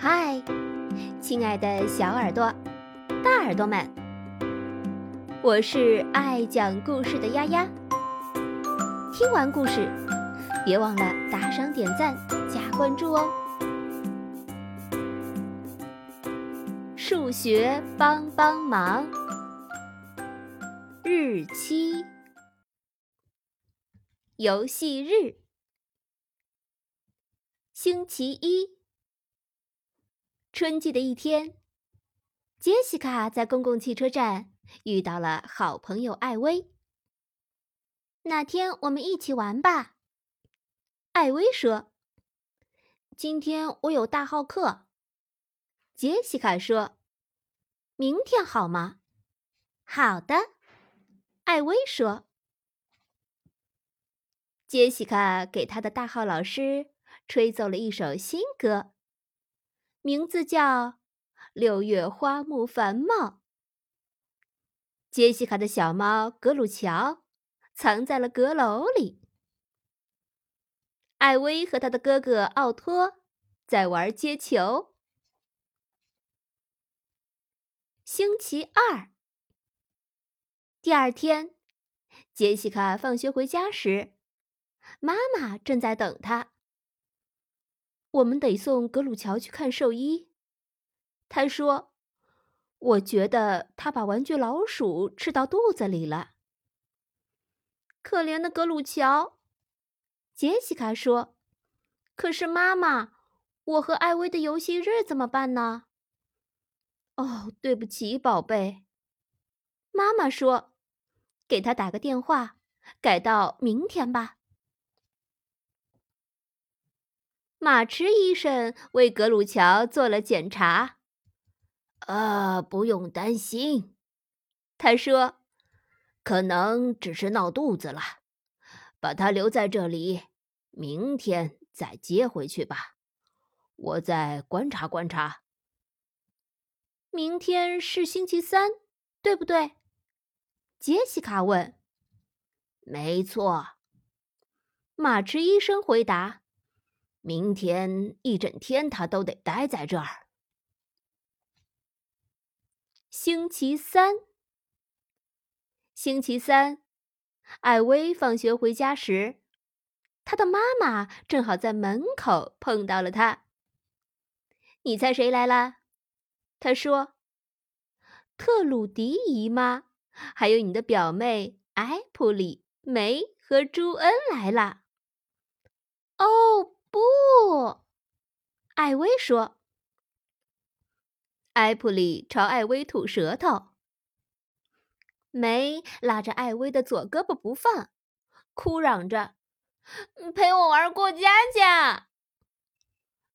嗨，亲爱的小耳朵、大耳朵们，我是爱讲故事的丫丫。听完故事，别忘了打赏、点赞、加关注哦。数学帮帮忙，日期，游戏日，星期一。春季的一天，杰西卡在公共汽车站遇到了好朋友艾薇。哪天我们一起玩吧？艾薇说：“今天我有大号课。”杰西卡说：“明天好吗？”“好的。”艾薇说。杰西卡给他的大号老师吹奏了一首新歌。名字叫《六月花木繁茂》。杰西卡的小猫格鲁乔藏在了阁楼里。艾薇和他的哥哥奥托在玩接球。星期二，第二天，杰西卡放学回家时，妈妈正在等他。我们得送格鲁乔去看兽医。他说：“我觉得他把玩具老鼠吃到肚子里了。”可怜的格鲁乔，杰西卡说：“可是妈妈，我和艾薇的游戏日怎么办呢？”哦，对不起，宝贝。妈妈说：“给他打个电话，改到明天吧。”马驰医生为格鲁乔做了检查。啊，不用担心，他说：“可能只是闹肚子了，把他留在这里，明天再接回去吧。我再观察观察。”明天是星期三，对不对？杰西卡问。“没错。”马驰医生回答。明天一整天，他都得待在这儿。星期三，星期三，艾薇放学回家时，他的妈妈正好在门口碰到了他。你猜谁来了？他说：“特鲁迪姨妈，还有你的表妹埃普里、梅和朱恩来了。”哦。不，艾薇说。艾普里朝艾薇吐舌头。梅拉着艾薇的左胳膊不放，哭嚷着：“陪我玩过家家。”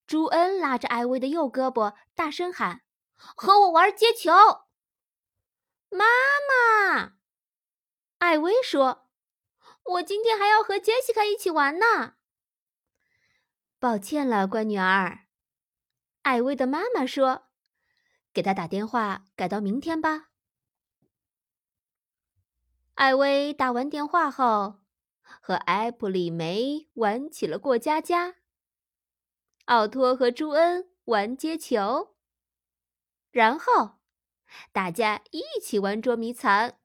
朱恩拉着艾薇的右胳膊，大声喊：“和我玩接球！”妈妈，艾薇说：“我今天还要和杰西卡一起玩呢。”抱歉了，乖女儿。艾薇的妈妈说：“给她打电话，改到明天吧。”艾薇打完电话后，和埃普里梅玩起了过家家。奥托和朱恩玩接球，然后大家一起玩捉迷藏。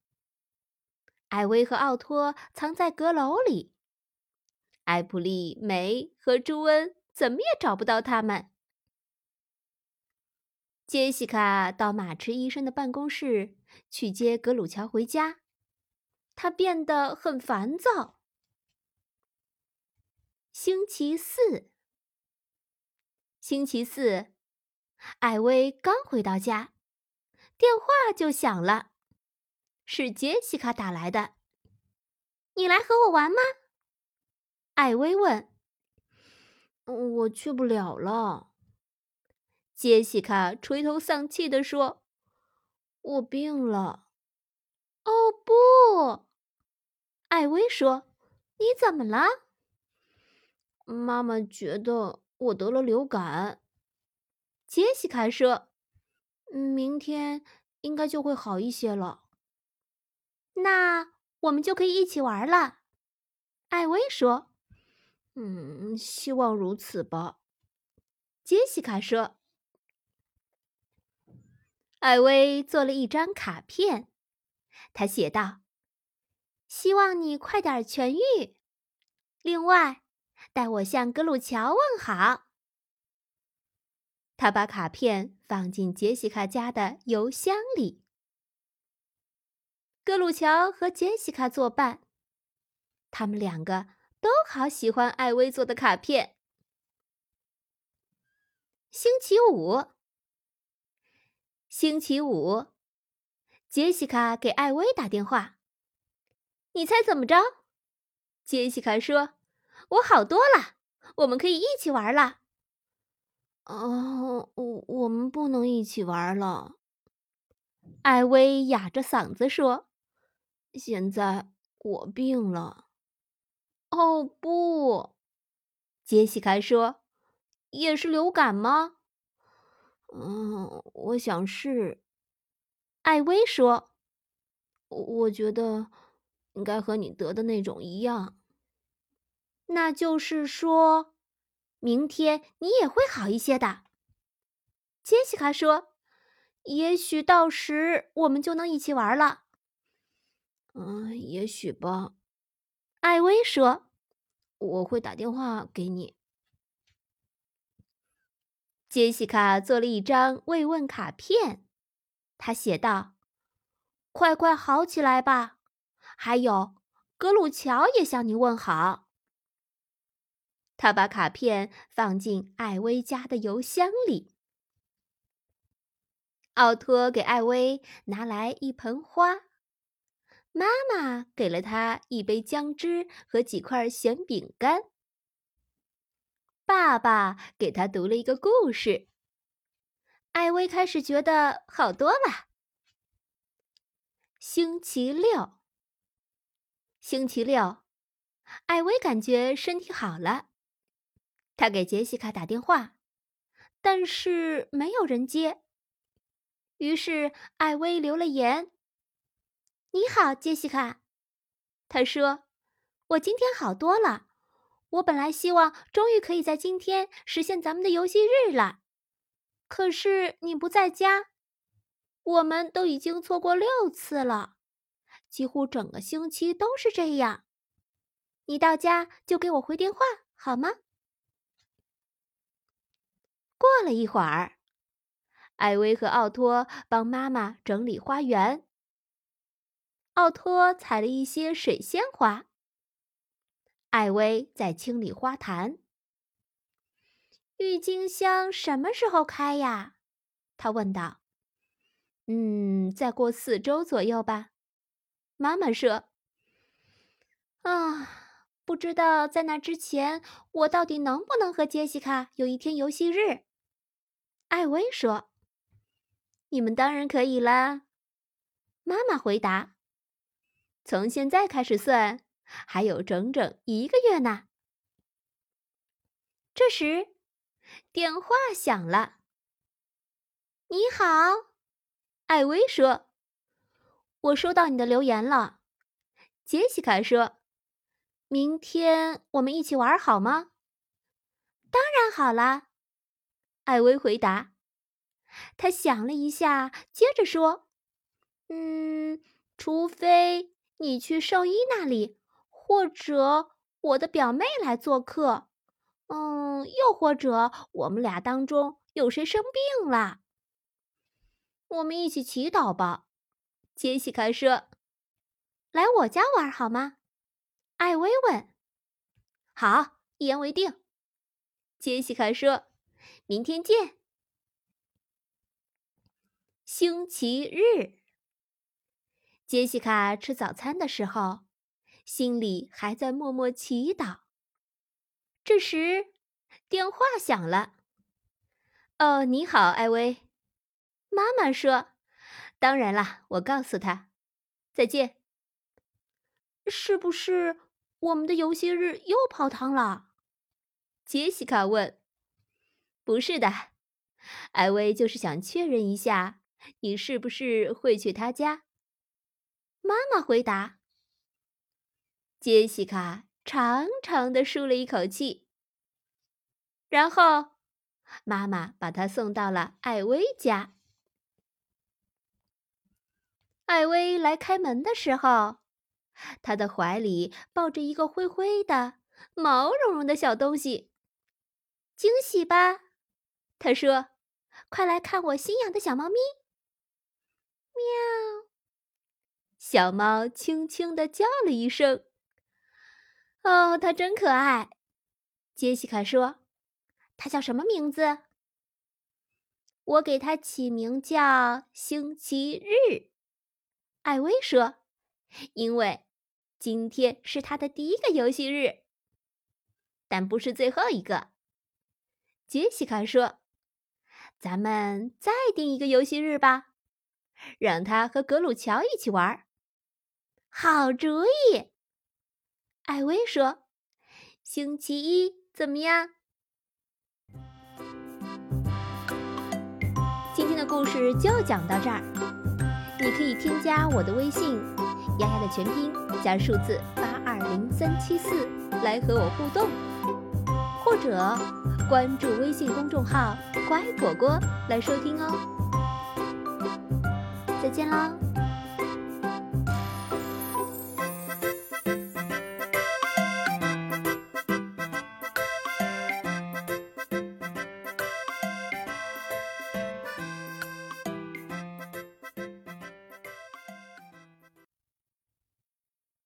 艾薇和奥托藏在阁楼里。埃普利、梅和朱恩怎么也找不到他们。杰西卡到马驰医生的办公室去接格鲁乔回家，他变得很烦躁。星期四，星期四，艾薇刚回到家，电话就响了，是杰西卡打来的。你来和我玩吗？艾薇问：“我去不了了。”杰西卡垂头丧气地说：“我病了。”“哦，不！”艾薇说：“你怎么了？”妈妈觉得我得了流感。杰西卡说：“明天应该就会好一些了。”那我们就可以一起玩了。”艾薇说。嗯，希望如此吧，杰西卡说。艾薇做了一张卡片，他写道：“希望你快点痊愈。另外，代我向格鲁乔问好。”他把卡片放进杰西卡家的邮箱里。格鲁乔和杰西卡作伴，他们两个都好喜欢艾薇做的卡片。星期五，星期五，杰西卡给艾薇打电话。你猜怎么着？杰西卡说：“我好多了，我们可以一起玩了。”哦，我我们不能一起玩了。艾薇哑着嗓子说：“现在我病了。”哦不，杰西卡说。也是流感吗？嗯，我想是。艾薇说：“我觉得应该和你得的那种一样。那就是说，明天你也会好一些的。”杰西卡说：“也许到时我们就能一起玩了。”嗯，也许吧。艾薇说：“我会打电话给你。”杰西卡做了一张慰问卡片，他写道：“快快好起来吧！”还有，格鲁乔也向你问好。他把卡片放进艾薇家的邮箱里。奥托给艾薇拿来一盆花，妈妈给了他一杯姜汁和几块咸饼干。爸爸给他读了一个故事。艾薇开始觉得好多了。星期六，星期六，艾薇感觉身体好了。他给杰西卡打电话，但是没有人接。于是艾薇留了言：“你好，杰西卡。”他说：“我今天好多了。”我本来希望终于可以在今天实现咱们的游戏日了，可是你不在家，我们都已经错过六次了，几乎整个星期都是这样。你到家就给我回电话好吗？过了一会儿，艾薇和奥托帮妈妈整理花园，奥托采了一些水仙花。艾薇在清理花坛。郁金香什么时候开呀？他问道。嗯，再过四周左右吧。妈妈说。啊，不知道在那之前，我到底能不能和杰西卡有一天游戏日？艾薇说。你们当然可以啦。妈妈回答。从现在开始算。还有整整一个月呢。这时，电话响了。“你好，”艾薇说，“我收到你的留言了。”杰西卡说，“明天我们一起玩好吗？”“当然好了。”艾薇回答。他想了一下，接着说：“嗯，除非你去兽医那里。”或者我的表妹来做客，嗯，又或者我们俩当中有谁生病了，我们一起祈祷吧。杰西卡说：“来我家玩好吗？”艾薇问。“好，一言为定。”杰西卡说：“明天见。”星期日，杰西卡吃早餐的时候。心里还在默默祈祷。这时，电话响了。“哦，你好，艾薇。”妈妈说，“当然啦，我告诉他，再见。”是不是我们的游戏日又泡汤了？杰西卡问。“不是的，艾薇就是想确认一下，你是不是会去他家。”妈妈回答。杰西卡长长的舒了一口气，然后妈妈把她送到了艾薇家。艾薇来开门的时候，她的怀里抱着一个灰灰的、毛茸茸的小东西。惊喜吧？她说：“快来看我新养的小猫咪。”喵！小猫轻轻地叫了一声。哦，它真可爱。杰西卡说：“它叫什么名字？”我给它起名叫星期日。艾薇说：“因为今天是它的第一个游戏日，但不是最后一个。”杰西卡说：“咱们再定一个游戏日吧，让他和格鲁乔一起玩。”好主意。艾薇说：“星期一怎么样？”今天的故事就讲到这儿，你可以添加我的微信“丫丫”的全拼加数字八二零三七四来和我互动，或者关注微信公众号“乖果果”来收听哦。再见喽！